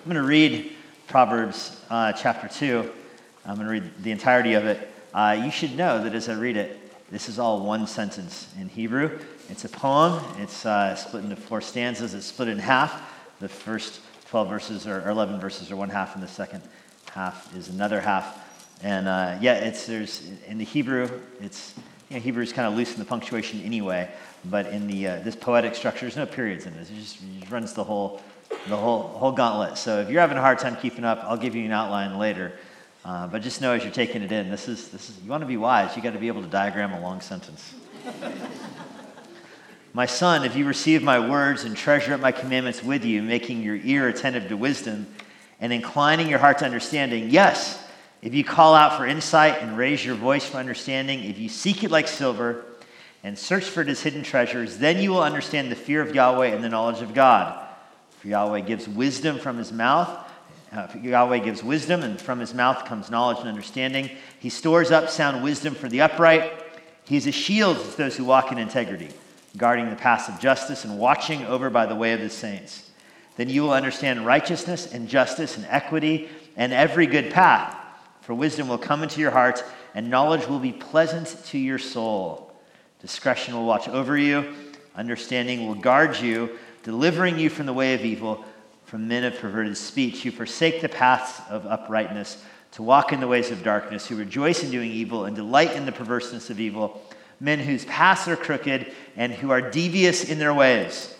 I'm going to read Proverbs uh, chapter 2. I'm going to read the entirety of it. Uh, you should know that as I read it, this is all one sentence in Hebrew. It's a poem. It's uh, split into four stanzas. It's split in half. The first 12 verses or 11 verses are one half, and the second half is another half. And uh, yeah, it's there's in the Hebrew, it's you know, Hebrew is kind of loose in the punctuation anyway, but in the uh, this poetic structure, there's no periods in this. It just, it just runs the whole the whole whole gauntlet. So if you're having a hard time keeping up, I'll give you an outline later. Uh, but just know as you're taking it in, this is this is you want to be wise. You got to be able to diagram a long sentence. my son, if you receive my words and treasure up my commandments with you, making your ear attentive to wisdom, and inclining your heart to understanding, yes if you call out for insight and raise your voice for understanding, if you seek it like silver and search for its hidden treasures, then you will understand the fear of Yahweh and the knowledge of God. For Yahweh gives wisdom from his mouth. Uh, Yahweh gives wisdom, and from his mouth comes knowledge and understanding. He stores up sound wisdom for the upright. He is a shield to those who walk in integrity, guarding the paths of justice and watching over by the way of his saints. Then you will understand righteousness and justice and equity and every good path. For wisdom will come into your heart, and knowledge will be pleasant to your soul. Discretion will watch over you, understanding will guard you, delivering you from the way of evil, from men of perverted speech, who forsake the paths of uprightness, to walk in the ways of darkness, who rejoice in doing evil and delight in the perverseness of evil, men whose paths are crooked and who are devious in their ways.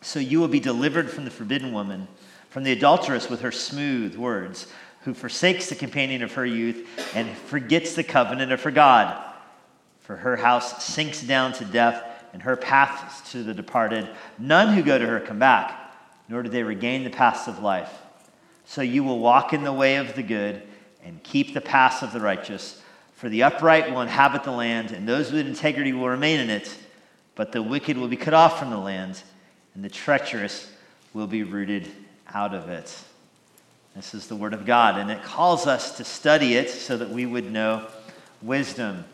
So you will be delivered from the forbidden woman, from the adulteress with her smooth words who forsakes the companion of her youth and forgets the covenant of her God. For her house sinks down to death, and her paths to the departed. None who go to her come back, nor do they regain the paths of life. So you will walk in the way of the good and keep the paths of the righteous. For the upright will inhabit the land, and those with integrity will remain in it. But the wicked will be cut off from the land, and the treacherous will be rooted out of it. This is the Word of God, and it calls us to study it so that we would know wisdom.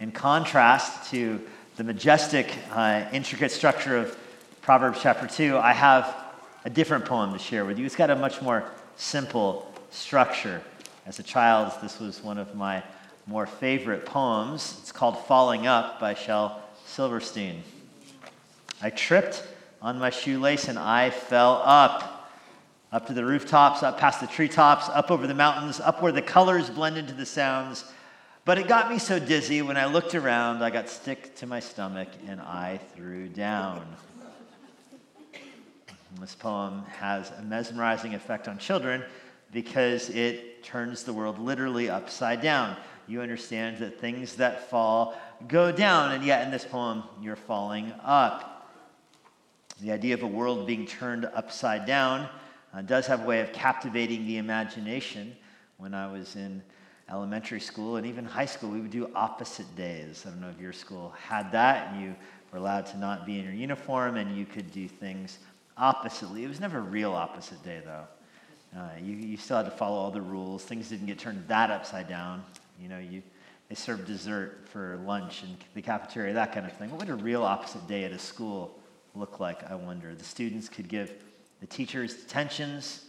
In contrast to the majestic, uh, intricate structure of Proverbs chapter 2, I have a different poem to share with you. It's got a much more simple structure. As a child, this was one of my more favorite poems. It's called Falling Up by Shel Silverstein. I tripped on my shoelace and I fell up up to the rooftops, up past the treetops, up over the mountains, up where the colors blend into the sounds. But it got me so dizzy when I looked around, I got sick to my stomach and I threw down. This poem has a mesmerizing effect on children because it turns the world literally upside down. You understand that things that fall go down, and yet in this poem, you're falling up. The idea of a world being turned upside down uh, does have a way of captivating the imagination. When I was in elementary school and even high school, we would do opposite days. I don't know if your school had that, and you were allowed to not be in your uniform and you could do things oppositely. It was never a real opposite day, though. Uh, you, you still had to follow all the rules. Things didn't get turned that upside down. You know, you, they served dessert for lunch in the cafeteria, that kind of thing. What would a real opposite day at a school look like, I wonder? The students could give the teachers' detentions.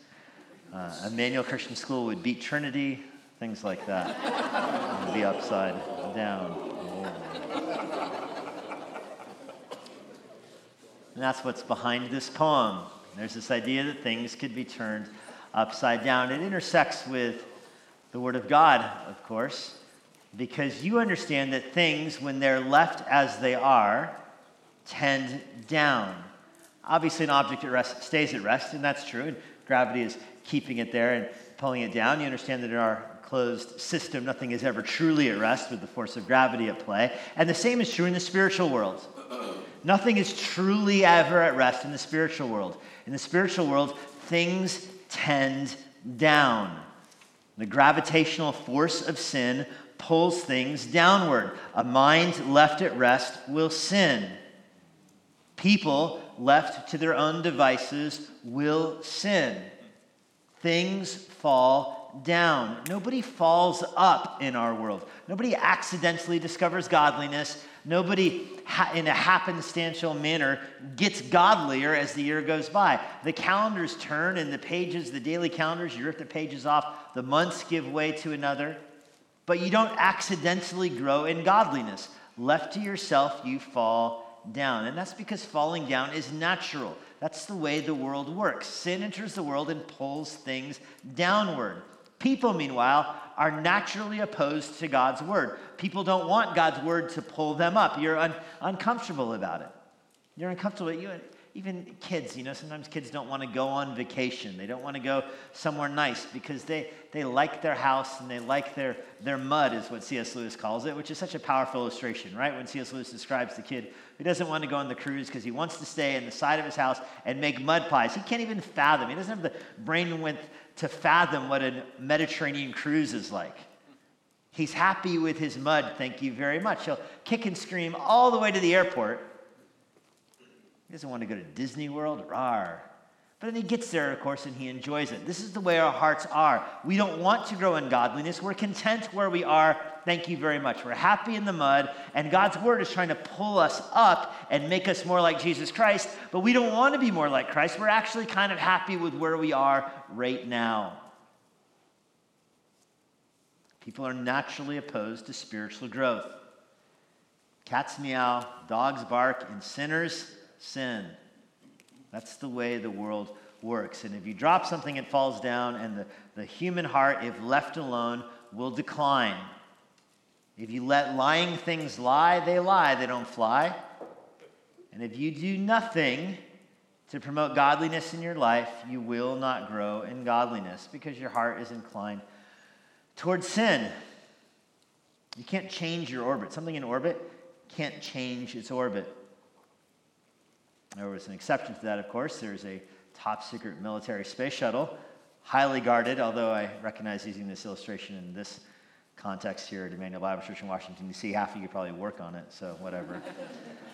Uh, Emmanuel Christian School would beat Trinity, things like that. be upside down. And that's what's behind this poem. There's this idea that things could be turned upside down. It intersects with the Word of God, of course, because you understand that things, when they're left as they are, tend down. Obviously, an object at rest stays at rest, and that's true. And gravity is keeping it there and pulling it down. You understand that in our closed system, nothing is ever truly at rest with the force of gravity at play. And the same is true in the spiritual world. Nothing is truly ever at rest in the spiritual world. In the spiritual world, things tend down. The gravitational force of sin pulls things downward. A mind left at rest will sin. People left to their own devices, will sin. Things fall down. Nobody falls up in our world. Nobody accidentally discovers godliness. Nobody, in a happenstantial manner, gets godlier as the year goes by. The calendars turn and the pages, the daily calendars, you rip the pages off, the months give way to another. But you don't accidentally grow in godliness. Left to yourself, you fall down. And that's because falling down is natural. That's the way the world works. Sin enters the world and pulls things downward. People, meanwhile, are naturally opposed to God's word. People don't want God's word to pull them up. You're un- uncomfortable about it. You're uncomfortable. You, even kids, you know, sometimes kids don't want to go on vacation. They don't want to go somewhere nice because they, they like their house and they like their, their mud, is what C.S. Lewis calls it, which is such a powerful illustration, right? When C.S. Lewis describes the kid who doesn't want to go on the cruise because he wants to stay in the side of his house and make mud pies. He can't even fathom, he doesn't have the brain width to fathom what a Mediterranean cruise is like. He's happy with his mud, thank you very much. He'll kick and scream all the way to the airport he doesn't want to go to Disney World, rar. But then he gets there, of course, and he enjoys it. This is the way our hearts are. We don't want to grow in godliness. We're content where we are. Thank you very much. We're happy in the mud, and God's word is trying to pull us up and make us more like Jesus Christ, but we don't want to be more like Christ. We're actually kind of happy with where we are right now. People are naturally opposed to spiritual growth. Cats meow, dogs bark, and sinners sin. That's the way the world works. And if you drop something, it falls down, and the, the human heart, if left alone, will decline. If you let lying things lie, they lie, they don't fly. And if you do nothing to promote godliness in your life, you will not grow in godliness because your heart is inclined towards sin. You can't change your orbit. Something in orbit can't change its orbit. There was an exception to that, of course. There's a top secret military space shuttle, highly guarded, although I recognize using this illustration in this context here at Emmanuel Bible Church in Washington, D.C., half of you probably work on it, so whatever.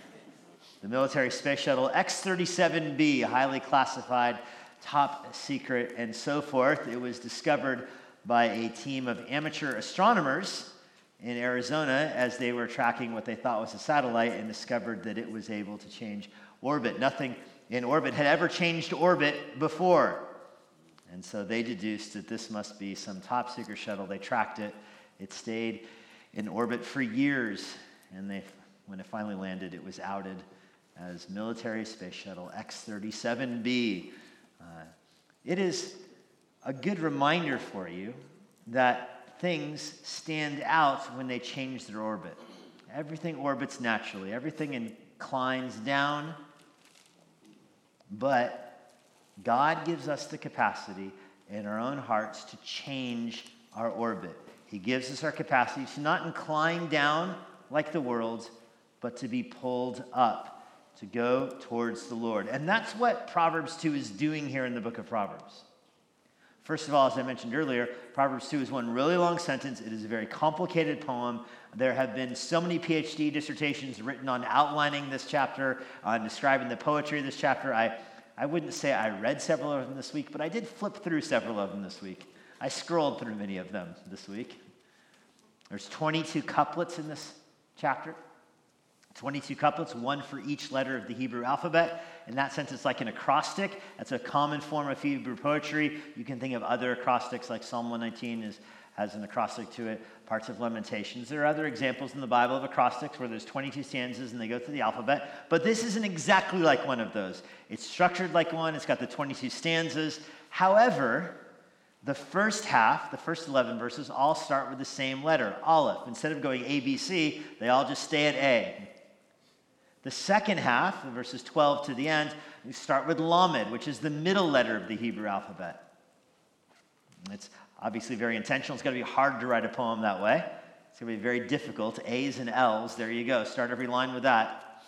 the military space shuttle X 37B, highly classified, top secret, and so forth. It was discovered by a team of amateur astronomers in Arizona as they were tracking what they thought was a satellite and discovered that it was able to change orbit. Nothing in orbit had ever changed orbit before. And so they deduced that this must be some top secret shuttle. They tracked it. It stayed in orbit for years. And they, when it finally landed, it was outed as military space shuttle X 37B. Uh, it is a good reminder for you that things stand out when they change their orbit. Everything orbits naturally, everything inclines down but God gives us the capacity in our own hearts to change our orbit. He gives us our capacity to not incline down like the world, but to be pulled up, to go towards the Lord. And that's what Proverbs 2 is doing here in the book of Proverbs. First of all, as I mentioned earlier, Proverbs 2 is one really long sentence. It is a very complicated poem. There have been so many PhD dissertations written on outlining this chapter, on describing the poetry of this chapter. I, I wouldn't say I read several of them this week, but I did flip through several of them this week. I scrolled through many of them this week. There's 22 couplets in this chapter. 22 couplets, one for each letter of the Hebrew alphabet. In that sense, it's like an acrostic. That's a common form of Hebrew poetry. You can think of other acrostics, like Psalm 119 is, has an acrostic to it, parts of Lamentations. There are other examples in the Bible of acrostics where there's 22 stanzas and they go through the alphabet, but this isn't exactly like one of those. It's structured like one, it's got the 22 stanzas. However, the first half, the first 11 verses, all start with the same letter, Aleph. Instead of going A, B, C, they all just stay at A. The second half, verses 12 to the end, we start with Lamed, which is the middle letter of the Hebrew alphabet. It's obviously very intentional. It's going to be hard to write a poem that way. It's going to be very difficult. A's and L's, there you go. Start every line with that.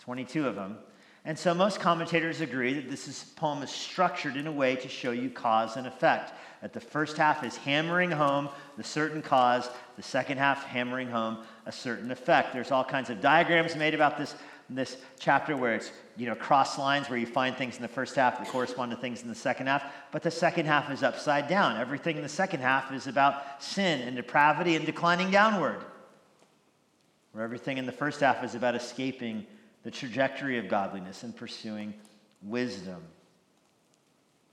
22 of them. And so most commentators agree that this is, poem is structured in a way to show you cause and effect. That the first half is hammering home the certain cause, the second half hammering home a certain effect. There's all kinds of diagrams made about this this chapter where it's, you know, cross lines where you find things in the first half that correspond to things in the second half. But the second half is upside down. Everything in the second half is about sin and depravity and declining downward. Where everything in the first half is about escaping the trajectory of godliness and pursuing wisdom.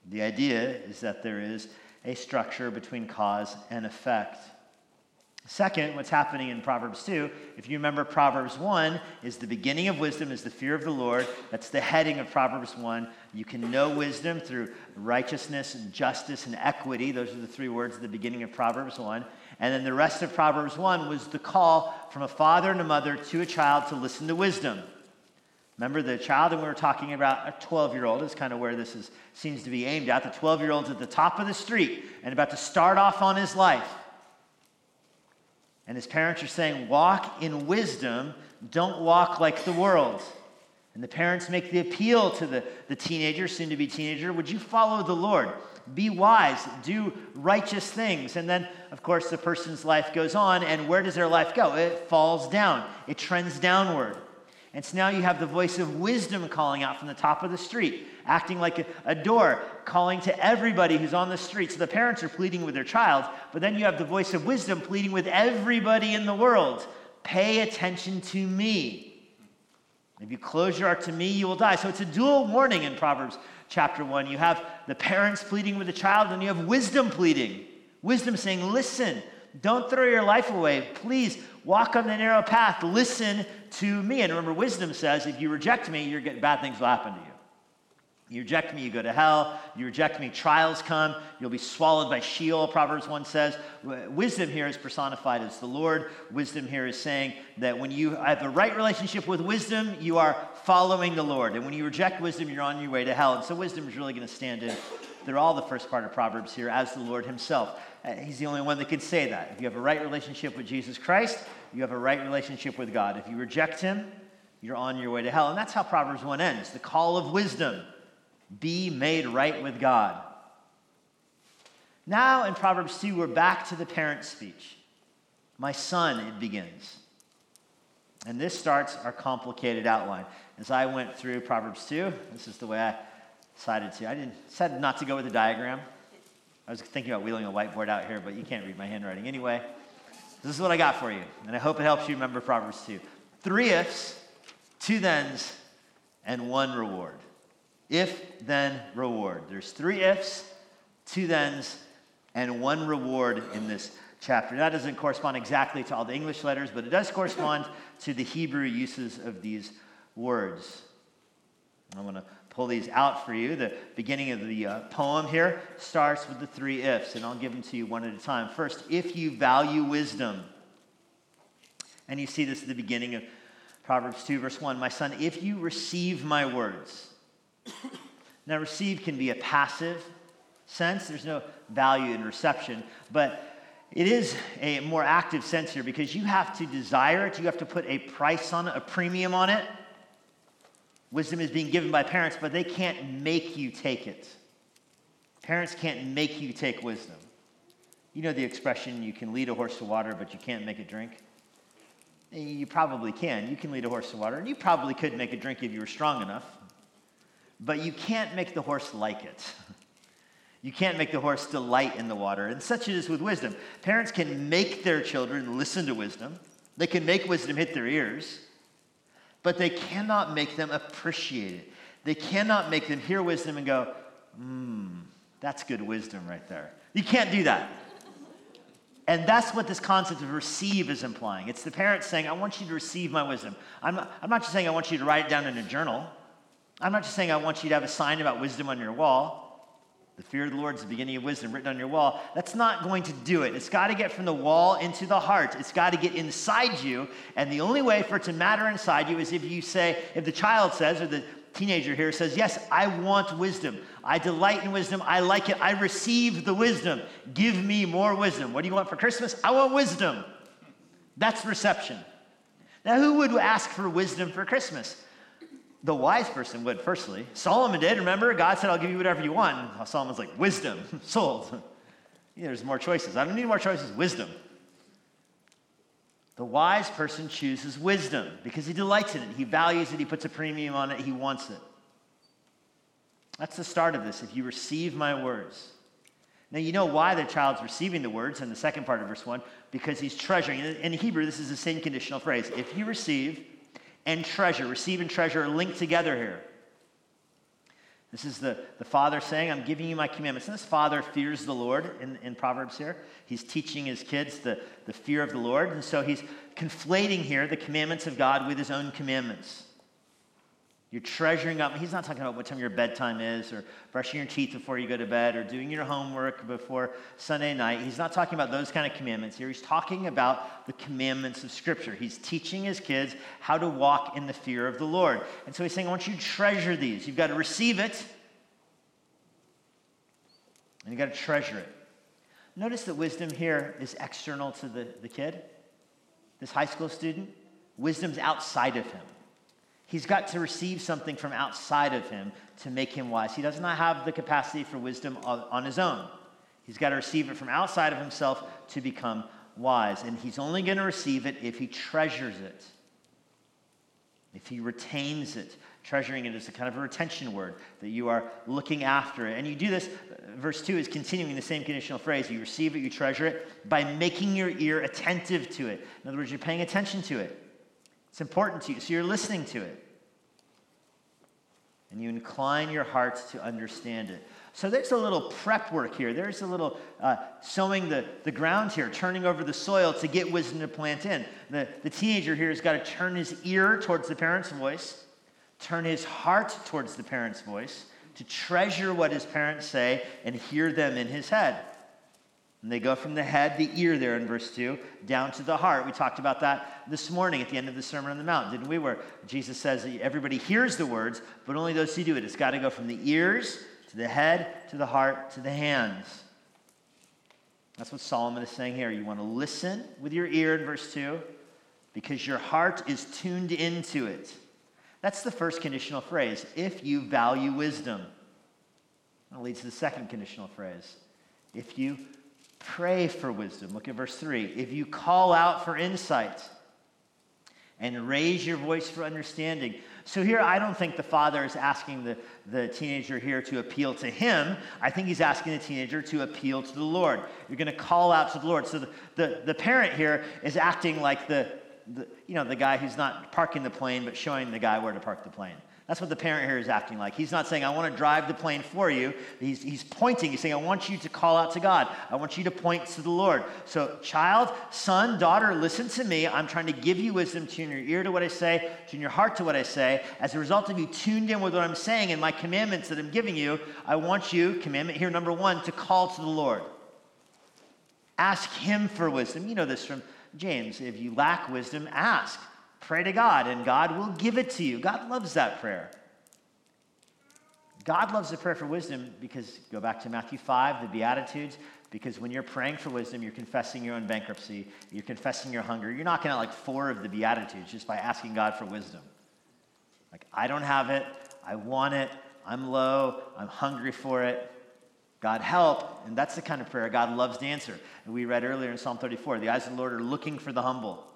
The idea is that there is a structure between cause and effect. Second, what's happening in Proverbs 2, if you remember Proverbs 1 is the beginning of wisdom is the fear of the Lord. That's the heading of Proverbs 1. You can know wisdom through righteousness and justice and equity. Those are the three words at the beginning of Proverbs 1. And then the rest of Proverbs 1 was the call from a father and a mother to a child to listen to wisdom. Remember the child, and we were talking about a 12 year old, is kind of where this is, seems to be aimed at. The 12 year old's at the top of the street and about to start off on his life. And his parents are saying, Walk in wisdom, don't walk like the world. And the parents make the appeal to the, the teenager, soon to be teenager Would you follow the Lord? Be wise, do righteous things. And then, of course, the person's life goes on. And where does their life go? It falls down, it trends downward. And so now you have the voice of wisdom calling out from the top of the street, acting like a, a, door, calling to everybody who's on the street. So the parents are pleading with their child, but then you have the voice of wisdom pleading with everybody in the world pay attention to me. If you close your heart to me, you will die. So it's a dual warning in Proverbs chapter 1. You have the parents pleading with the child, and you have wisdom pleading. Wisdom saying, Listen, don't throw your life away. Please walk on the narrow path. Listen to me. And remember, wisdom says if you reject me, you're getting, bad things will happen to you. You reject me, you go to hell. You reject me, trials come. You'll be swallowed by Sheol, Proverbs 1 says. Wisdom here is personified as the Lord. Wisdom here is saying that when you have a right relationship with wisdom, you are following the Lord. And when you reject wisdom, you're on your way to hell. And so wisdom is really going to stand in through all the first part of Proverbs here as the Lord himself. Uh, he's the only one that can say that. If you have a right relationship with Jesus Christ, you have a right relationship with God. If you reject him, you're on your way to hell. And that's how Proverbs 1 ends the call of wisdom be made right with God. Now in Proverbs 2, we're back to the parent speech. My son, it begins. And this starts our complicated outline. As I went through Proverbs 2, this is the way I decided to. I didn't, decided not to go with a diagram. I was thinking about wheeling a whiteboard out here, but you can't read my handwriting anyway. This is what I got for you, and I hope it helps you remember Proverbs 2. Three ifs, two thens, and one reward. If, then, reward. There's three ifs, two thens, and one reward in this chapter. That doesn't correspond exactly to all the English letters, but it does correspond to the Hebrew uses of these words. I'm going to pull these out for you. The beginning of the uh, poem here starts with the three ifs, and I'll give them to you one at a time. First, if you value wisdom. And you see this at the beginning of Proverbs 2, verse 1. My son, if you receive my words. now, receive can be a passive sense, there's no value in reception, but it is a more active sense here because you have to desire it, you have to put a price on it, a premium on it. Wisdom is being given by parents, but they can't make you take it. Parents can't make you take wisdom. You know the expression, you can lead a horse to water, but you can't make it drink? Eh, you probably can. You can lead a horse to water, and you probably could make it drink if you were strong enough. But you can't make the horse like it. You can't make the horse delight in the water. And such it is with wisdom. Parents can make their children listen to wisdom, they can make wisdom hit their ears but they cannot make them appreciate it. They cannot make them hear wisdom and go, hmm, that's good wisdom right there. You can't do that. And that's what this concept of receive is implying. It's the parent saying, I want you to receive my wisdom. I'm not, I'm not just saying I want you to write it down in a journal. I'm not just saying I want you to have a sign about wisdom on your wall. The fear of the Lord is the beginning of wisdom written on your wall. That's not going to do it. It's got to get from the wall into the heart. It's got to get inside you. And the only way for it to matter inside you is if you say, if the child says, or the teenager here says, Yes, I want wisdom. I delight in wisdom. I like it. I receive the wisdom. Give me more wisdom. What do you want for Christmas? I want wisdom. That's reception. Now, who would ask for wisdom for Christmas? The wise person would, firstly. Solomon did, remember? God said, I'll give you whatever you want. And Solomon's like, wisdom, sold. yeah, there's more choices. I don't need more choices, wisdom. The wise person chooses wisdom because he delights in it. He values it. He puts a premium on it. He wants it. That's the start of this. If you receive my words. Now, you know why the child's receiving the words in the second part of verse 1 because he's treasuring. In Hebrew, this is the same conditional phrase. If you receive and treasure, receive and treasure are linked together here. This is the, the father saying, I'm giving you my commandments. And this father fears the Lord in, in Proverbs here. He's teaching his kids the, the fear of the Lord. And so he's conflating here the commandments of God with his own commandments. You're treasuring up. He's not talking about what time your bedtime is or brushing your teeth before you go to bed or doing your homework before Sunday night. He's not talking about those kind of commandments here. He's talking about the commandments of Scripture. He's teaching his kids how to walk in the fear of the Lord. And so he's saying, I want you to treasure these. You've got to receive it, and you've got to treasure it. Notice that wisdom here is external to the, the kid, this high school student. Wisdom's outside of him. He's got to receive something from outside of him to make him wise. He does not have the capacity for wisdom on his own. He's got to receive it from outside of himself to become wise. And he's only going to receive it if he treasures it, if he retains it. Treasuring it is a kind of a retention word that you are looking after it. And you do this, verse 2 is continuing the same conditional phrase. You receive it, you treasure it by making your ear attentive to it. In other words, you're paying attention to it. It's important to you, so you're listening to it. And you incline your hearts to understand it. So there's a little prep work here. There's a little uh, sowing the, the ground here, turning over the soil to get wisdom to plant in. The, the teenager here has got to turn his ear towards the parent's voice, turn his heart towards the parent's voice, to treasure what his parents say and hear them in his head. And they go from the head, the ear there in verse 2, down to the heart. We talked about that this morning at the end of the Sermon on the Mount, didn't we? Where Jesus says everybody hears the words, but only those who do it. It's got to go from the ears to the head to the heart to the hands. That's what Solomon is saying here. You want to listen with your ear in verse 2 because your heart is tuned into it. That's the first conditional phrase. If you value wisdom. That leads to the second conditional phrase. If you Pray for wisdom. Look at verse 3. If you call out for insight and raise your voice for understanding. So here, I don't think the father is asking the, the teenager here to appeal to him. I think he's asking the teenager to appeal to the Lord. You're going to call out to the Lord. So the, the, the parent here is acting like the, the, you know, the guy who's not parking the plane, but showing the guy where to park the plane. That's what the parent here is acting like. He's not saying, I want to drive the plane for you. He's, he's pointing. He's saying, I want you to call out to God. I want you to point to the Lord. So, child, son, daughter, listen to me. I'm trying to give you wisdom. Tune your ear to what I say, tune your heart to what I say. As a result of you tuned in with what I'm saying and my commandments that I'm giving you, I want you, commandment here, number one, to call to the Lord. Ask Him for wisdom. You know this from James. If you lack wisdom, ask. Pray to God, and God will give it to you. God loves that prayer. God loves the prayer for wisdom because, go back to Matthew 5, the Beatitudes, because when you're praying for wisdom, you're confessing your own bankruptcy, you're confessing your hunger. You're knocking out like four of the Beatitudes just by asking God for wisdom. Like, I don't have it, I want it, I'm low, I'm hungry for it. God help. And that's the kind of prayer God loves to answer. And we read earlier in Psalm 34 the eyes of the Lord are looking for the humble.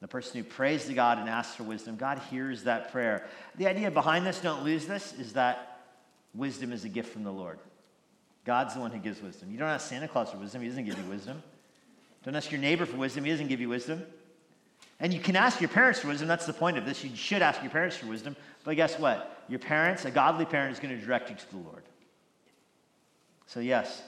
The person who prays to God and asks for wisdom, God hears that prayer. The idea behind this, don't lose this, is that wisdom is a gift from the Lord. God's the one who gives wisdom. You don't ask Santa Claus for wisdom, he doesn't give you wisdom. Don't ask your neighbor for wisdom, he doesn't give you wisdom. And you can ask your parents for wisdom, that's the point of this. You should ask your parents for wisdom. But guess what? Your parents, a godly parent, is going to direct you to the Lord. So, yes,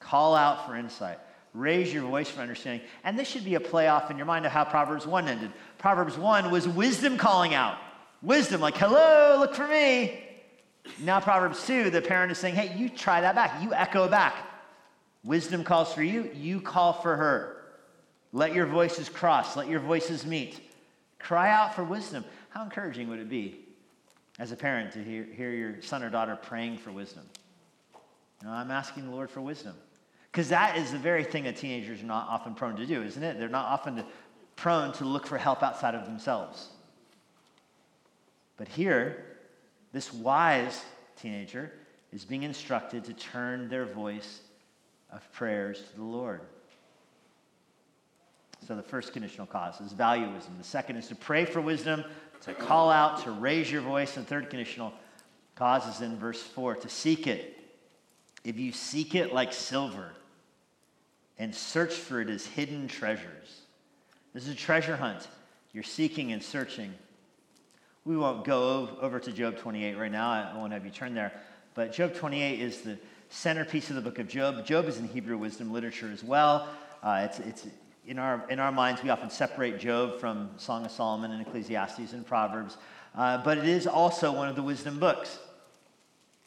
call out for insight. Raise your voice for understanding. And this should be a playoff in your mind of how Proverbs 1 ended. Proverbs 1 was wisdom calling out. Wisdom, like, hello, look for me. Now, Proverbs 2, the parent is saying, hey, you try that back. You echo back. Wisdom calls for you, you call for her. Let your voices cross, let your voices meet. Cry out for wisdom. How encouraging would it be as a parent to hear, hear your son or daughter praying for wisdom? You know, I'm asking the Lord for wisdom. Because that is the very thing that teenagers are not often prone to do, isn't it? They're not often prone to look for help outside of themselves. But here, this wise teenager is being instructed to turn their voice of prayers to the Lord. So the first conditional cause is value wisdom. The second is to pray for wisdom, to call out, to raise your voice. And third conditional cause is in verse 4 to seek it. If you seek it like silver and search for it as hidden treasures. This is a treasure hunt. You're seeking and searching. We won't go over to Job 28 right now. I won't have you turn there. But Job 28 is the centerpiece of the book of Job. Job is in Hebrew wisdom literature as well. Uh, it's, it's in our, in our minds, we often separate Job from Song of Solomon and Ecclesiastes and Proverbs, uh, but it is also one of the wisdom books.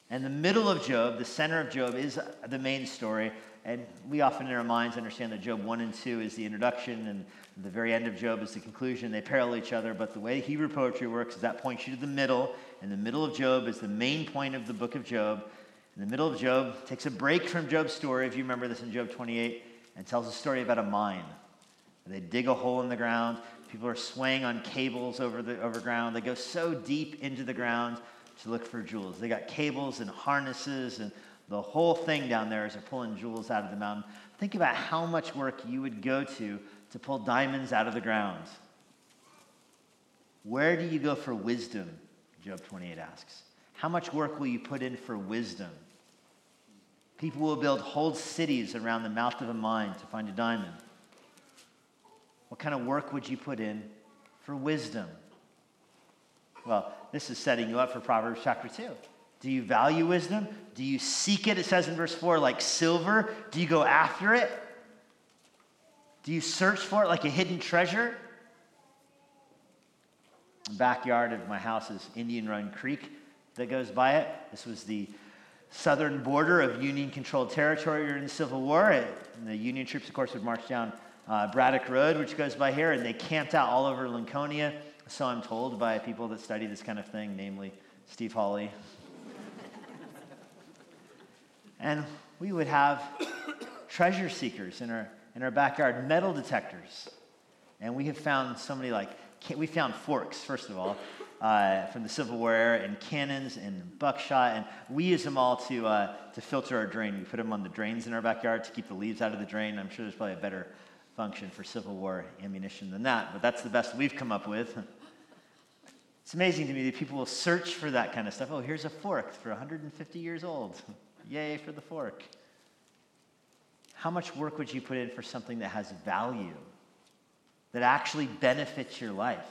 And the middle of Job, the center of Job, is the main story. And we often in our minds understand that Job 1 and 2 is the introduction, and the very end of Job is the conclusion. They parallel each other, but the way Hebrew poetry works is that points you to the middle, and the middle of Job is the main point of the book of Job. In the middle of Job, takes a break from Job's story, if you remember this in Job 28, and tells a story about a mine. They dig a hole in the ground. People are swaying on cables over the over ground. They go so deep into the ground to look for jewels. They got cables and harnesses and the whole thing down there as they're pulling jewels out of the mountain. Think about how much work you would go to to pull diamonds out of the ground. Where do you go for wisdom? Job 28 asks. How much work will you put in for wisdom? People will build whole cities around the mouth of a mine to find a diamond. What kind of work would you put in for wisdom? Well, this is setting you up for Proverbs chapter 2. Do you value wisdom? Do you seek it? It says in verse 4, like silver. Do you go after it? Do you search for it like a hidden treasure? The backyard of my house is Indian Run Creek that goes by it. This was the southern border of Union controlled territory during the Civil War. And the Union troops, of course, would march down uh, Braddock Road, which goes by here, and they camped out all over Lincolnia. So I'm told by people that study this kind of thing, namely Steve Hawley. And we would have treasure seekers in our, in our backyard, metal detectors. And we have found so many, like, we found forks, first of all, uh, from the Civil War era, and cannons and buckshot, and we use them all to, uh, to filter our drain. We put them on the drains in our backyard to keep the leaves out of the drain. I'm sure there's probably a better function for Civil War ammunition than that, but that's the best we've come up with. It's amazing to me that people will search for that kind of stuff. Oh, here's a fork for 150 years old. Yay for the fork. How much work would you put in for something that has value, that actually benefits your life?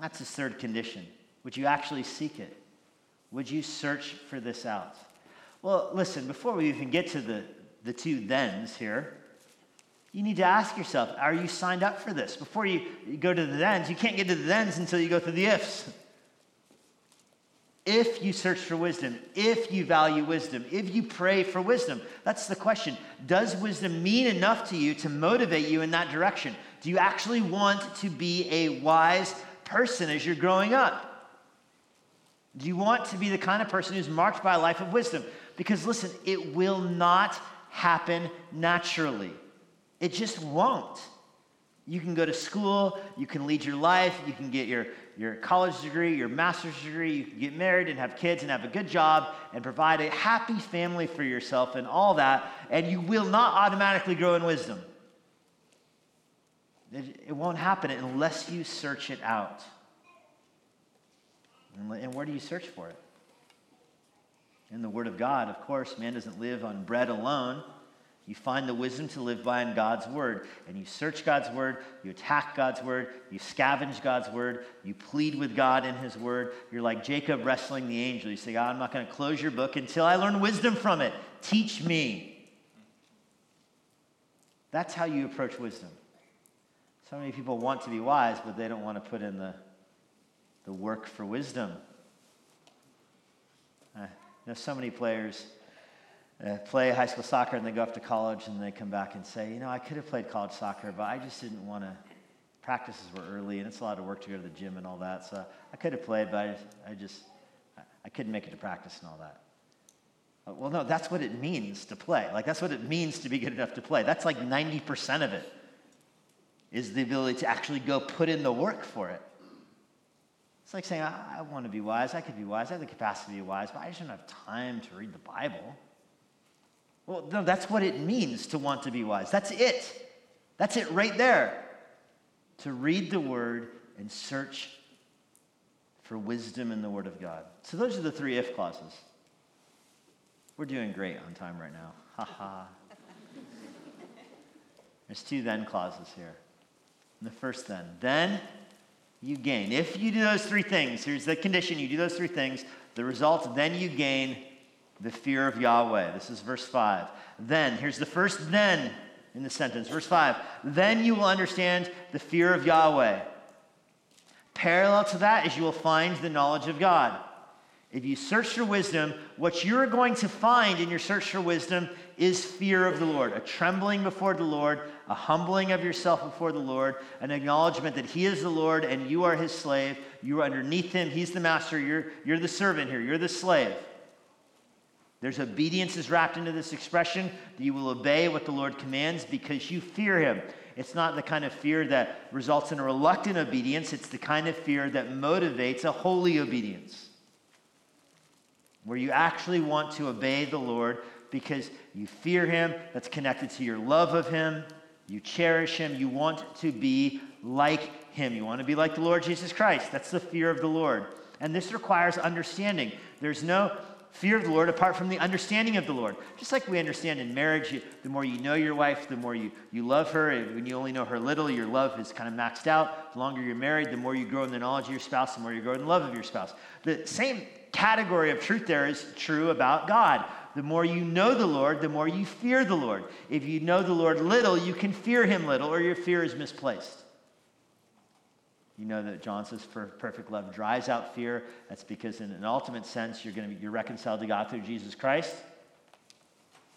That's the third condition. Would you actually seek it? Would you search for this out? Well, listen, before we even get to the, the two thens here, you need to ask yourself are you signed up for this? Before you, go to the thens, you can't get to the thens until you go through the ifs. If you search for wisdom, if you value wisdom, if you pray for wisdom, that's the question. Does wisdom mean enough to you to motivate you in that direction? Do you actually want to be a wise person as you're growing up? Do you want to be the kind of person who's marked by a life of wisdom? Because listen, it will not happen naturally. It just won't. You can go to school, you can lead your life, you can get your, your college degree, your master's degree, you can get married and have kids and have a good job and provide a happy family for yourself and all that, and you will not automatically grow in wisdom. It, won't happen unless you search it out. And where do you search for it? In the Word of God, of course, man doesn't live on bread alone you find the wisdom to live by in God's word, and you search God's word, you attack God's word, you scavenge God's word, you plead with God in his word. You're like Jacob wrestling the angel. You say, God, I'm not going to close your book until I learn wisdom from it. Teach me. That's how you approach wisdom. So many people want to be wise, but they don't want to put in the, the work for wisdom. Uh, you know, so many players uh, play high school soccer and they go off to college and they come back and say, you know, I could have played college soccer, but I just didn't want to. Practices were early and it's a lot of work to go to the gym and all that. So I could have played, but I, I just, I couldn't make it to practice and all that. Well, no, that's what it means to play. Like, that's what it means to be good enough to play. That's like 90% of it, is the ability to actually go put in the work for it. It's like saying, I, I want to be wise. I could be wise. I have the capacity to be wise, but I just don't have time to read the Bible. Well, no, that's what it means to want to be wise. That's it. That's it right there. To read the word and search for wisdom in the word of God. So those are the three if clauses. We're doing great on time right now. Ha ha. There's two then clauses here. And the first then. Then you gain. If you do those three things, here's the condition you do those three things, the result, then you gain the fear of Yahweh. This is verse 5. Then, here's the first then in the sentence. Verse 5. Then you will understand the fear of Yahweh. Parallel to that is you will find the knowledge of God. If you search for wisdom, what you're going to find in your search for wisdom is fear of the Lord, a trembling before the Lord, a humbling of yourself before the Lord, an acknowledgement that He is the Lord and you are His slave. You are underneath Him. He's the master. You're, you're the servant here. You're the slave. There's obedience is wrapped into this expression that you will obey what the Lord commands because you fear Him. It's not the kind of fear that results in a reluctant obedience, it's the kind of fear that motivates a holy obedience where you actually want to obey the Lord because you fear Him, that's connected to your love of Him, you cherish Him, you want to be like Him. You want to be like the Lord Jesus Christ. That's the fear of the Lord. And this requires understanding. There's no fear of the Lord apart from the understanding of the Lord. Just like we understand in marriage, you, the more you know your wife, the more you, you love her. When you only know her little, your love is kind of maxed out. The longer you're married, the more you grow in the knowledge of your spouse, the more you grow in the love of your spouse. The same category of truth there is true about God. The more you know the Lord, the more you fear the Lord. If you know the Lord little, you can fear him little, or your fear is misplaced. You know that John says for perfect love drives out fear. That's because, in an ultimate sense, you're going to be you're reconciled to God through Jesus Christ.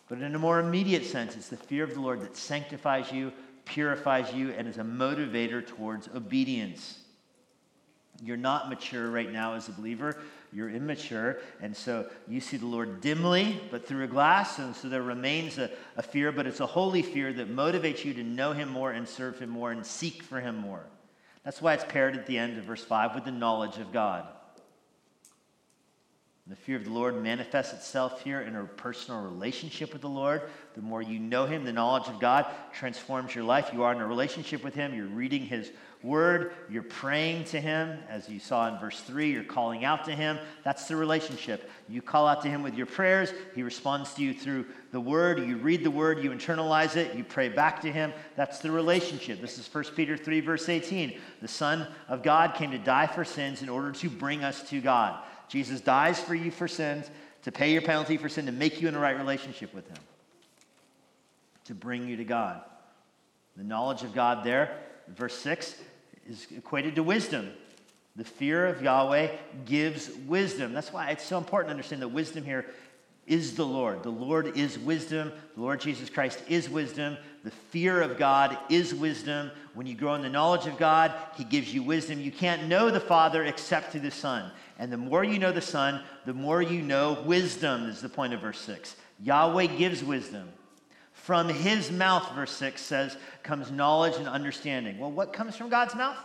But in a more immediate sense, it's the fear of the Lord that sanctifies you, purifies you, and is a motivator towards obedience. You're not mature right now as a believer. You're immature. And so you see the Lord dimly, but through a glass. And so there remains a, a, fear, but it's a holy fear that motivates you to know Him more and serve Him more and seek for Him more. That's why it's paired at the end of verse 5 with the knowledge of God. The fear of the Lord manifests itself here in a personal relationship with the Lord. The more you know Him, the knowledge of God transforms your life. You are in a relationship with Him. You're reading His Word. You're praying to Him. As you saw in verse 3, you're calling out to Him. That's the relationship. You call out to Him with your prayers. He responds to you through the Word. You read the Word. You internalize it. You pray back to Him. That's the relationship. This is 1 Peter 3, verse 18. The Son of God came to die for sins in order to bring us to God. Jesus dies for you for sins, to pay your penalty for sin, to make you in a right relationship with Him, to bring you to God. The knowledge of God there, verse 6, is equated to wisdom. The fear of Yahweh gives wisdom. That's why it's so important to understand that wisdom here is the Lord. The Lord is wisdom. The Lord Jesus Christ is wisdom. The fear of God is wisdom. When you grow in the knowledge of God, He gives you wisdom. You can't know the Father except through the Son. And the more you know the Son, the more you know wisdom, is the point of verse 6. Yahweh gives wisdom. From His mouth, verse 6 says, comes knowledge and understanding. Well, what comes from God's mouth?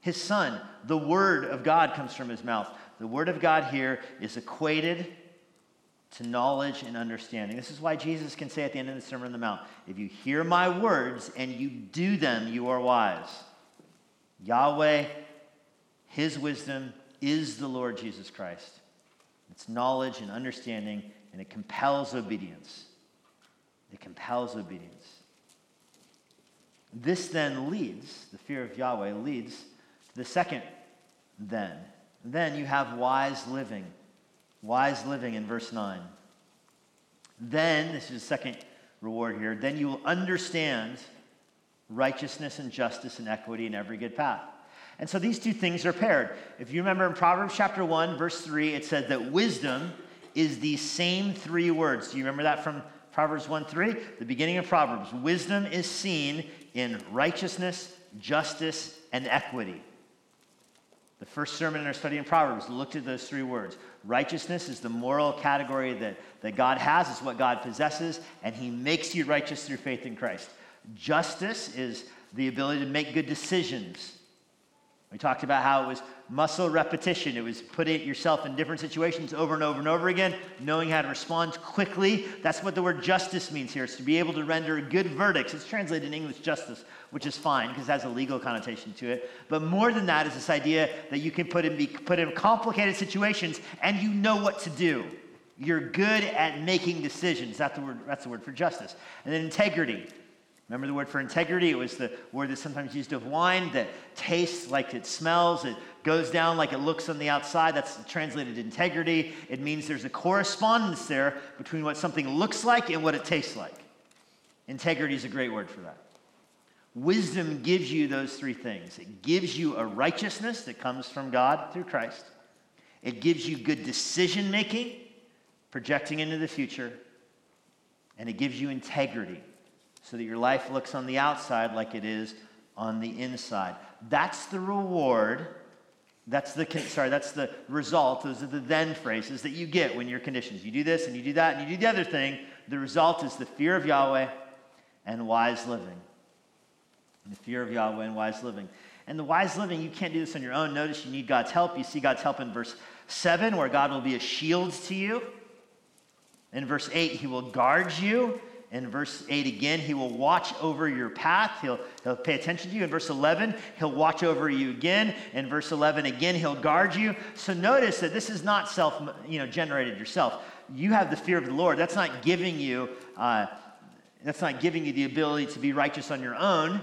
His Son. The Word of God comes from His mouth. The Word of God here is equated to knowledge and understanding. This is why Jesus can say at the end of the Sermon on the Mount, If you hear my words and you do them, you are wise. Yahweh, his wisdom is the Lord Jesus Christ. It's knowledge and understanding, and it compels obedience. It compels obedience. This then leads, the fear of Yahweh leads to the second then. Then you have wise living. Wise living in verse 9. Then, this is the second reward here, then you will understand righteousness and justice and equity in every good path. And so these two things are paired. If you remember in Proverbs chapter 1, verse 3, it said that wisdom is the same three words. Do you remember that from Proverbs 1 3? The beginning of Proverbs. Wisdom is seen in righteousness, justice, and equity. The first sermon in our study in Proverbs looked at those three words. Righteousness is the moral category that, that God has, it's what God possesses, and He makes you righteous through faith in Christ. Justice is the ability to make good decisions. We talked about how it was muscle repetition. It was putting yourself in different situations over and over and over again, knowing how to respond quickly. That's what the word justice means here. It's to be able to render good verdicts. It's translated in English justice, which is fine because it has a legal connotation to it. But more than that is this idea that you can put in, be, put in complicated situations and you know what to do. You're good at making decisions. That's the word, that's the word for justice. And then integrity. Remember the word for integrity? It was the word that's sometimes used of wine that tastes like it smells, it goes down like it looks on the outside. That's translated integrity. It means there's a correspondence there between what something looks like and what it tastes like. Integrity is a great word for that. Wisdom gives you those three things it gives you a righteousness that comes from God through Christ, it gives you good decision making, projecting into the future, and it gives you integrity so that your life looks on the outside like it is on the inside. That's the reward. That's the sorry, that's the result. Those are the then phrases that you get when you're conditions. You do this and you do that and you do the other thing. The result is the fear of Yahweh and wise living. And the fear of Yahweh and wise living. And the wise living, you can't do this on your own. Notice you need God's help. You see God's help in verse 7, where God will be a shield to you. In verse 8, he will guard you in verse 8 again, he will watch over your path. He'll, he'll pay attention to you. In verse 11, he'll watch over you again. In verse 11, again, he'll guard you. So notice that this is not self you know, generated yourself. You have the fear of the Lord. That's not giving you, uh, that's not giving you the ability to be righteous on your own.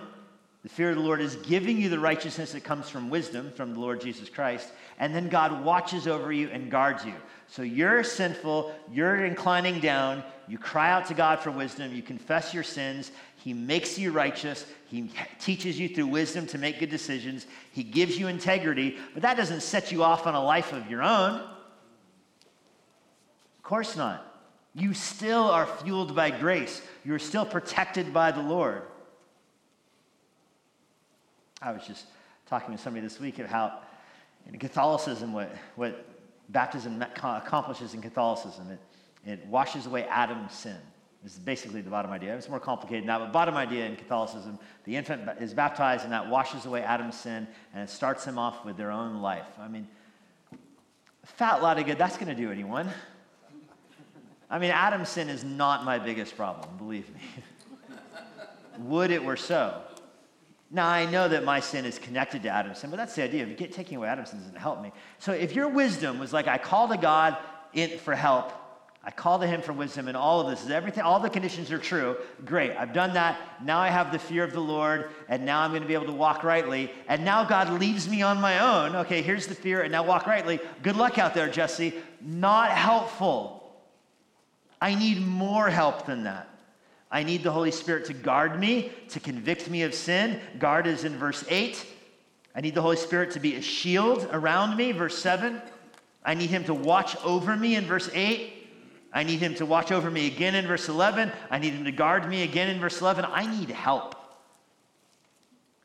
The fear of the Lord is giving you the righteousness that comes from wisdom, from the Lord Jesus Christ. And then God watches over you and guards you. So you're sinful, you're inclining down, you cry out to God for wisdom, you confess your sins, He makes you righteous, He teaches you through wisdom to make good decisions, He gives you integrity, but that doesn't set you off on a life of your own. Of course not. You still are fueled by grace, you're still protected by the Lord. I was just talking to somebody this week of how in Catholicism, what, what baptism accomplishes in Catholicism. It, it washes away Adam's sin. This is basically the bottom idea. It's more complicated than that, but bottom idea in Catholicism, the infant is baptized and that washes away Adam's sin and it starts him off with their own life. I mean, fat lot of good that's going to do anyone. I mean, Adam's sin is not my biggest problem, believe me. Would it were so. Now, I know that my sin is connected to Adam's sin, but that's the idea. Of get, taking away Adam's sin doesn't help me. So if your wisdom was like, I call to God in, for help, I call to him for wisdom, and all of this is everything, all the conditions are true. Great, I've done that. Now I have the fear of the Lord, and now I'm going to be able to walk rightly. And now God leaves me on my own. Okay, here's the fear, and now walk rightly. Good luck out there, Jesse. Not helpful. I need more help than that. I need the Holy Spirit to guard me, to convict me of sin. Guard is in verse 8. I need the Holy Spirit to be a shield around me, verse 7. I need Him to watch over me in verse 8. I need Him to watch over me again in verse 11. I need Him to guard me again in verse 11. I need help.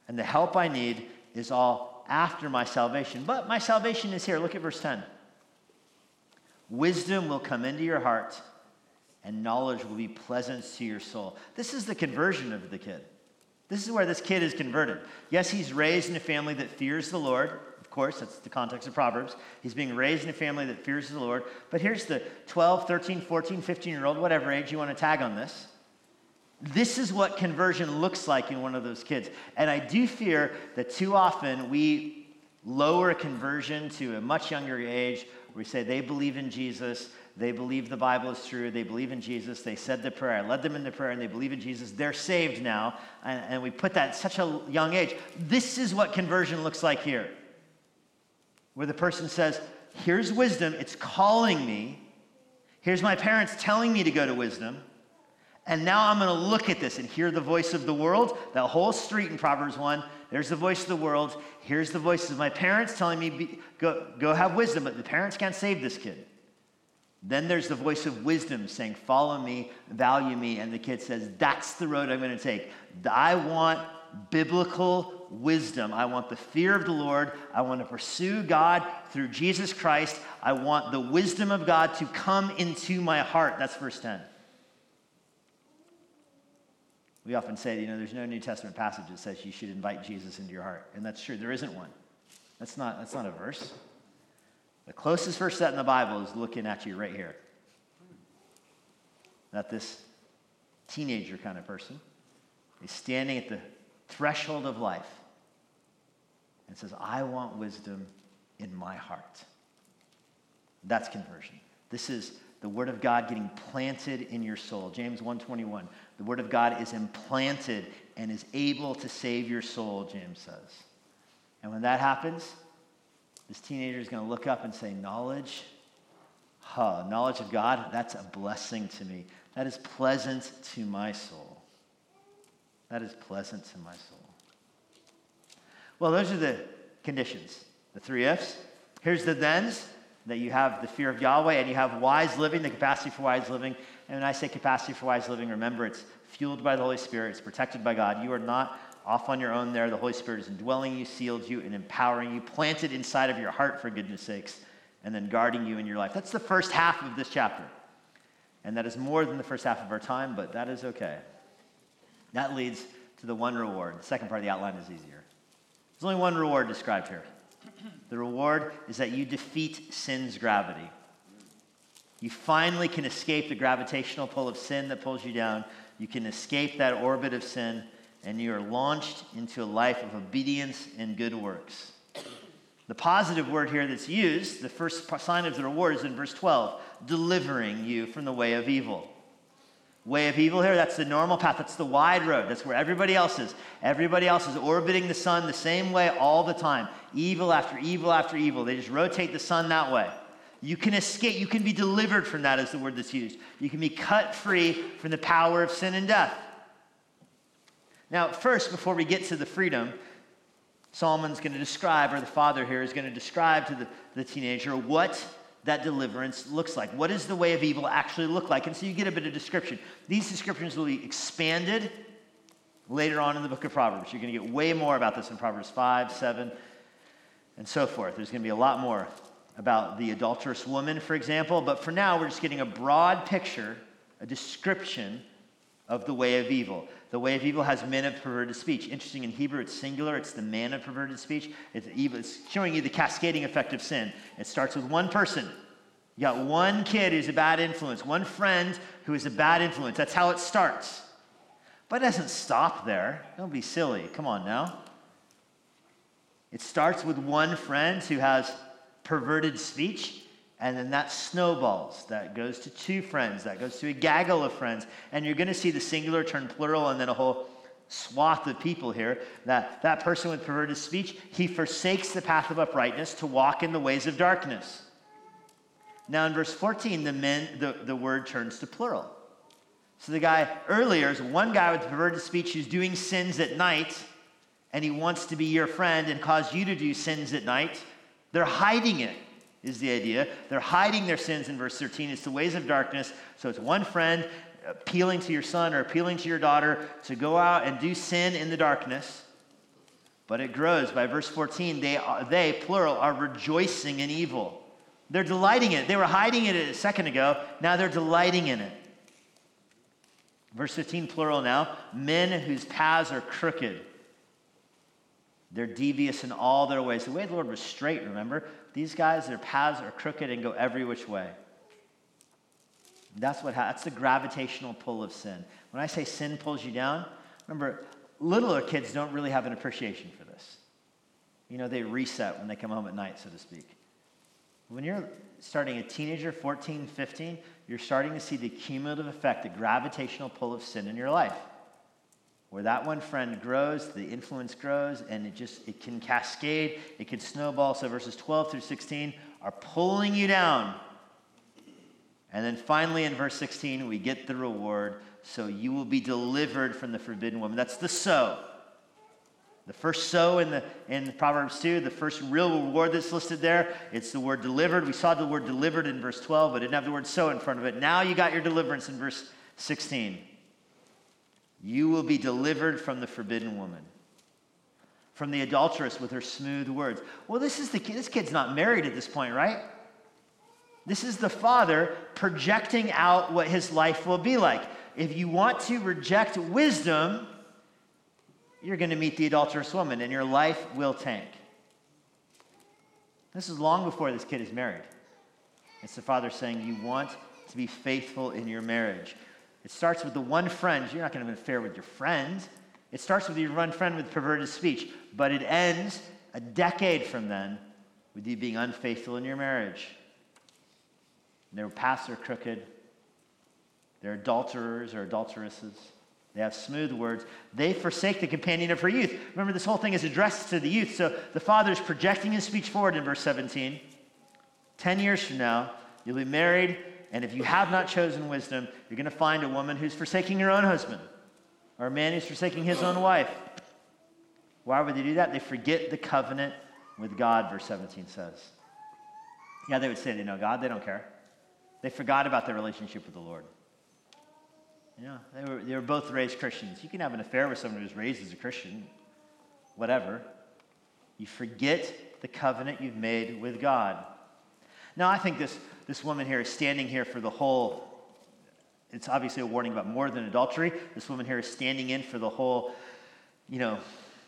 And the help I need is all after my salvation. But my salvation is here. Look at verse 10. Wisdom will come into your heart and knowledge will be pleasant to your soul. This is the conversion of the kid. This is where this kid is converted. Yes, he's raised in a family that fears the Lord. Of course, that's the context of Proverbs. He's being raised in a family that fears the Lord. But here's the 12, 13, 14, 15 year old, whatever age you want to tag on this. This is what conversion looks like in one of those kids. And I do fear that too often we lower conversion to a much younger age. We say they believe in Jesus, they believe the Bible is true. They believe in Jesus. They said the prayer. I led them in the prayer and they believe in Jesus. They're saved now. And, and we put that at such a young age. This is what conversion looks like here. Where the person says, Here's wisdom. It's calling me. Here's my parents telling me to go to wisdom. And now I'm going to look at this and hear the voice of the world. That whole street in Proverbs 1, there's the voice of the world. Here's the voices of my parents telling me, be, go, go have wisdom. But the parents can't save this kid. Then there's the voice of wisdom saying, Follow me, value me. And the kid says, That's the road I'm going to take. I want biblical wisdom. I want the fear of the Lord. I want to pursue God through Jesus Christ. I want the wisdom of God to come into my heart. That's verse 10. We often say, you know, there's no New Testament passage that says you should invite Jesus into your heart. And that's true, there isn't one. That's not, that's not a verse. The closest verse that in the Bible is looking at you right here. That this teenager kind of person is standing at the threshold of life and says, I want wisdom in my heart. That's conversion. This is the word of God getting planted in your soul. James 1:21. The word of God is implanted and is able to save your soul, James says. And when that happens, this teenager is going to look up and say, Knowledge, huh, knowledge of God, that's a blessing to me. That is pleasant to my soul. That is pleasant to my soul. Well, those are the conditions, the three ifs. Here's the thens that you have the fear of Yahweh and you have wise living, the capacity for wise living. And when I say capacity for wise living, remember it's fueled by the Holy Spirit, it's protected by God. You are not off on your own there. The Holy Spirit is indwelling you, sealed you, and empowering you, planted inside of your heart, for goodness sakes, and then guarding you in your life. That's the first half of this chapter. And that is more than the first half of our time, but that is okay. That leads to the one reward. The second part of the outline is easier. There's only one reward described here. The reward is that you defeat sin's gravity. You finally can escape the gravitational pull of sin that pulls you down. You can escape that orbit of sin and you are launched into a life of obedience and good works. The positive word here that's used, the first sign of the reward is in verse 12 delivering you from the way of evil. Way of evil here, that's the normal path. That's the wide road. That's where everybody else is. Everybody else is orbiting the sun the same way all the time. Evil after evil after evil. They just rotate the sun that way. You can escape, you can be delivered from that, is the word that's used. You can be cut free from the power of sin and death. Now, first, before we get to the freedom, Solomon's going to describe, or the father here is going to describe to the, the teenager what that deliverance looks like. What does the way of evil actually look like? And so you get a bit of description. These descriptions will be expanded later on in the book of Proverbs. You're going to get way more about this in Proverbs 5, 7, and so forth. There's going to be a lot more about the adulterous woman, for example. But for now, we're just getting a broad picture, a description of the way of evil. The way of evil has men of perverted speech. Interesting, in Hebrew, it's singular. It's the man of perverted speech. It's, evil. it's showing you the cascading effect of sin. It starts with one person. You got one kid who's a bad influence, one friend who is a bad influence. That's how it starts. But it doesn't stop there. Don't be silly. Come on now. It starts with one friend who has perverted speech. And then that snowballs. That goes to two friends. That goes to a gaggle of friends. And you're going to see the singular turn plural and then a whole swath of people here. That, that person with perverted speech, he forsakes the path of uprightness to walk in the ways of darkness. Now in verse 14, the, men, the, the word turns to plural. So the guy earlier is one guy with perverted speech who's doing sins at night, and he wants to be your friend and cause you to do sins at night. They're hiding it is the idea. They're hiding their sins in verse 13. It's the ways of darkness. So it's one friend appealing to your son or appealing to your daughter to go out and do sin in the darkness. But it grows. By verse 14, they, they, plural, are rejoicing in evil. They're delighting in it. They were hiding it a second ago. Now they're delighting in it. Verse 15, plural now. Men whose paths are crooked. They're devious in all their ways. The way the Lord was straight, remember? These guys, their paths are crooked and go every which way. That's what that's the gravitational pull of sin. When I say sin pulls you down, remember, littler kids don't really have an appreciation for this. You know, they reset when they come home at night, so to speak. When you're starting a teenager, 14, 15, you're starting to see the cumulative effect, the gravitational pull of sin in your life where that one friend grows, the influence grows, and it just it can cascade, it can snowball. So verses 12 through 16 are pulling you down. And then finally in verse 16, we get the reward. So you will be delivered from the forbidden woman. That's the so. The first so in the in Proverbs 2, the first real reward that's listed there, it's the word delivered. We saw the word delivered in verse 12, but didn't have the word so in front of it. Now you got your deliverance in verse 16. You will be delivered from the forbidden woman, from the adulteress with her smooth words. Well, this is the kid. This kid's not married at this point, right? This is the father projecting out what his life will be like. If you want to reject wisdom, you're going to meet the adulterous woman and your life will tank. This is long before this kid is married. It's the father saying, You want to be faithful in your marriage. It starts with the one friend. You're not going to have an affair with your friend. It starts with your one friend with perverted speech, but it ends a decade from then with you being unfaithful in your marriage. Their paths are crooked. They're adulterers or adulteresses. They have smooth words. They forsake the companion of her youth. Remember, this whole thing is addressed to the youth. So the father is projecting his speech forward in verse 17. Ten years from now, you'll be married, and if you have not chosen wisdom, you're going to find a woman who's forsaking her own husband, or a man who's forsaking his own wife. Why would they do that? They forget the covenant with God, verse 17 says. Yeah, they would say they know God, they don't care. They forgot about their relationship with the Lord. You know, they were, they were both raised Christians. You can have an affair with someone who's raised as a Christian, whatever. You forget the covenant you've made with God. Now, I think this, this woman here is standing here for the whole, it's obviously a warning about more than adultery. This woman here is standing in for the whole, you know,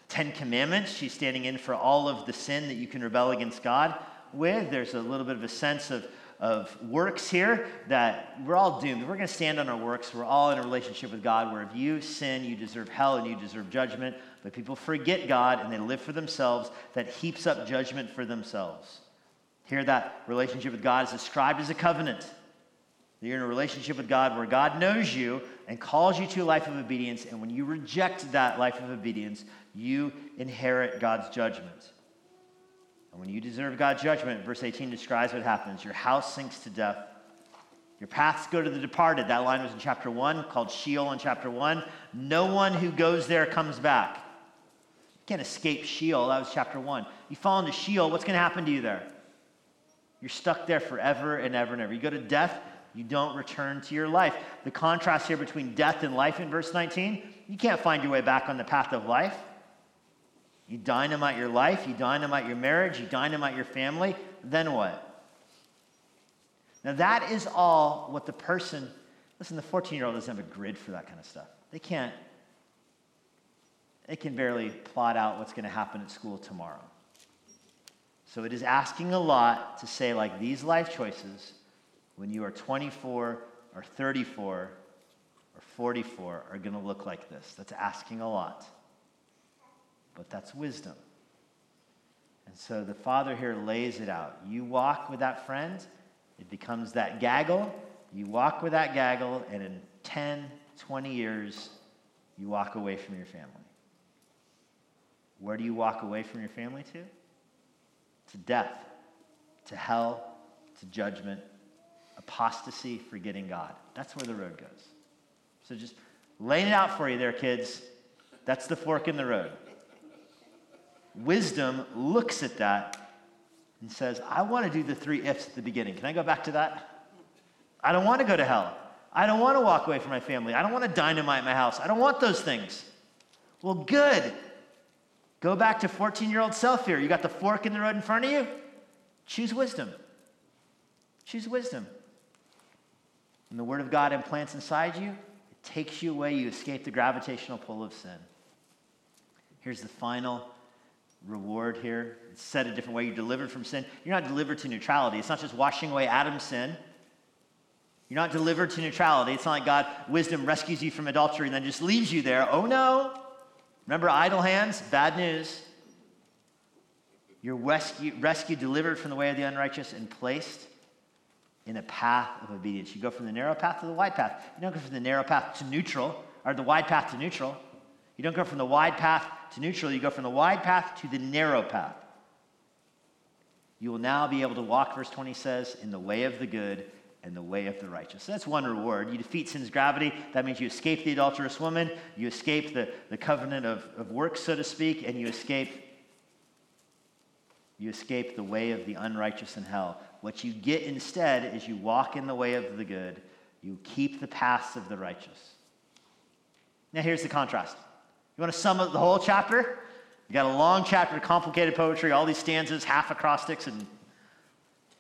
Ten Commandments. She's standing in for all of the sin that you can rebel against God with. There's a little bit of a sense of, of works here that we're all doomed. We're going to stand on our works. We're all in a relationship with God where if you sin, you deserve hell and you deserve judgment. But people forget God and they live for themselves. That heaps up judgment for themselves. Here, that relationship with God is described as a covenant. You're in a relationship with God where God knows you and calls you to a life of obedience. And when you reject that life of obedience, you inherit God's judgment. And when you deserve God's judgment, verse 18 describes what happens your house sinks to death. Your paths go to the departed. That line was in chapter 1, called Sheol in chapter 1. No one who goes there comes back. You can't escape Sheol. That was chapter 1. You fall into Sheol, what's going to happen to you there? You're stuck there forever and ever and ever. You go to death, you don't return to your life. The contrast here between death and life in verse 19, you can't find your way back on the path of life. You dynamite your life, you dynamite your marriage, you dynamite your family, then what? Now, that is all what the person, listen, the 14 year old doesn't have a grid for that kind of stuff. They can't, they can barely plot out what's going to happen at school tomorrow. So it is asking a lot to say, like, these life choices, when you are 24 or 34 or 44, are going to look like this. That's asking a lot but that's wisdom. And so the Father here lays it out. You walk with that friend, it becomes that gaggle. You walk with that gaggle, and in 10, 20 years, you walk away from your family. Where do you walk away from your family to? To death, to hell, to judgment, apostasy, forgetting God. That's where the road goes. So just laying it out for you there, kids. That's the fork in the road. Wisdom looks at that and says, I want to do the three ifs at the beginning. Can I go back to that? I don't want to go to hell. I don't want to walk away from my family. I don't want to dynamite my house. I don't want those things. Well, good. Go back to 14 year old self here. You got the fork in the road in front of you. Choose wisdom. Choose wisdom. When the Word of God implants inside you, it takes you away. You escape the gravitational pull of sin. Here's the final reward here. It's said a different way. You're delivered from sin. You're not delivered to neutrality. It's not just washing away Adam's sin. You're not delivered to neutrality. It's not like God, wisdom, rescues you from adultery and then just leaves you there. Oh no. Remember idle hands? Bad news. You're rescued, delivered from the way of the unrighteous, and placed in a path of obedience. You go from the narrow path to the wide path. You don't go from the narrow path to neutral, or the wide path to neutral. You don't go from the wide path to neutral, you go from the wide path to the narrow path. You will now be able to walk, verse 20 says, in the way of the good and the way of the righteous. So that's one reward. You defeat sin's gravity. That means you escape the adulterous woman, you escape the, the covenant of, of works, so to speak, and you escape you escape the way of the unrighteous in hell. What you get instead is you walk in the way of the good, you keep the paths of the righteous. Now here's the contrast. You want to sum up the whole chapter? You got a long chapter, complicated poetry, all these stanzas, half acrostics, and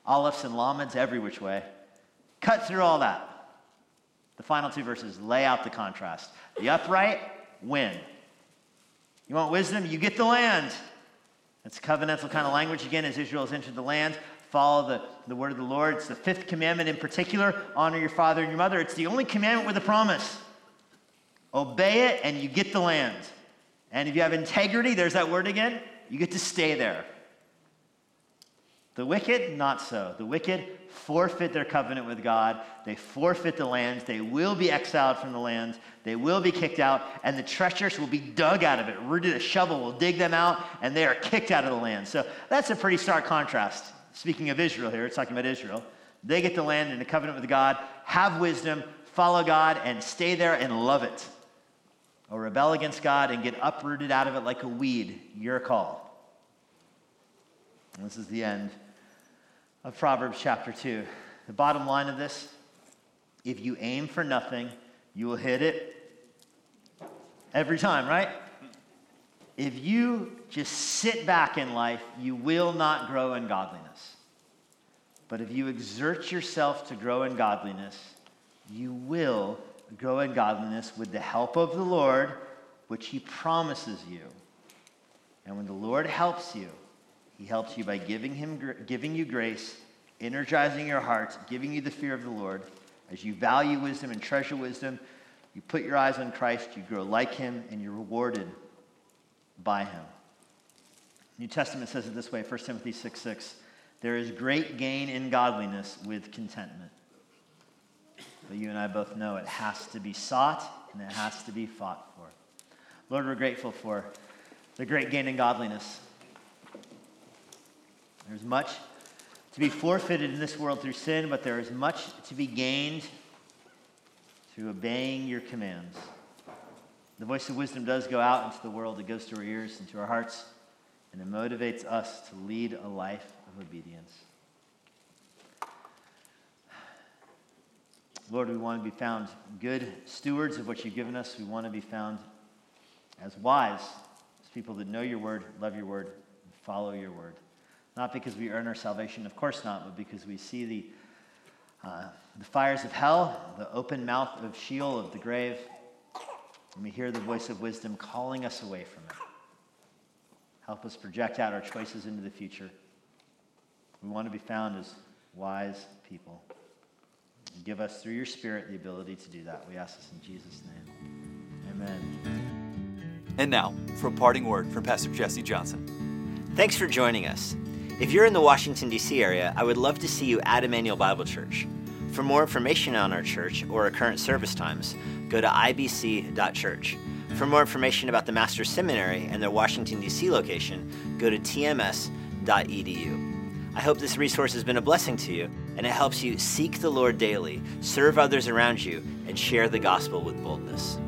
alephs and lameds every which way. Cut through all that. The final two verses lay out the contrast. The upright win. You want wisdom? You get the land. It's covenantal kind of language again as Israel has entered the land. Follow the, the word of the Lord. It's the fifth commandment in particular honor your father and your mother. It's the only commandment with a promise. Obey it and you get the land. And if you have integrity, there's that word again, you get to stay there. The wicked, not so. The wicked forfeit their covenant with God. They forfeit the lands. They will be exiled from the lands. They will be kicked out, and the treacherous will be dug out of it. Rooted a shovel will dig them out, and they are kicked out of the land. So that's a pretty stark contrast. Speaking of Israel here, it's talking about Israel. They get the land in a covenant with God, have wisdom, follow God, and stay there and love it. Or rebel against God and get uprooted out of it like a weed. Your call. And this is the end of Proverbs chapter 2. The bottom line of this if you aim for nothing, you will hit it every time, right? If you just sit back in life, you will not grow in godliness. But if you exert yourself to grow in godliness, you will grow in godliness with the help of the Lord, which He promises you. And when the Lord helps you, He helps you by giving, him, giving you grace, energizing your hearts, giving you the fear of the Lord. As you value wisdom and treasure wisdom, you put your eyes on Christ, you grow like Him, and you're rewarded by Him. New Testament says it this way 1 Timothy 6 6. There is great gain in godliness with contentment. But you and I both know it has to be sought and it has to be fought for. Lord, we're grateful for the great gain in godliness. There's much to be forfeited in this world through sin, but there is much to be gained through obeying your commands. The voice of wisdom does go out into the world, it goes to our ears and to our hearts, and it motivates us to lead a life of obedience. Lord, we want to be found good stewards of what you've given us. We want to be found as wise, as people that know your word, love your word, and follow your word. Not because we earn our salvation, of course not, but because we see the, uh, the fires of hell, the open mouth of Sheol, of the grave, and we hear the voice of wisdom calling us away from it. Help us project out our choices into the future. We want to be found as wise people. Give us, through your Spirit, the ability to do that. We ask this in Jesus' name. Amen. And now, for a parting word from Pastor Jesse Johnson. Thanks for joining us. If you're in the Washington, D.C. area, I would love to see you at Immanuel Bible Church. For more information on our church or our current service times, go to ibc.church. For more information about the Master's Seminary and their Washington, D.C. location, go to tms.edu. I hope this resource has been a blessing to you and it helps you seek the Lord daily, serve others around you, and share the gospel with boldness.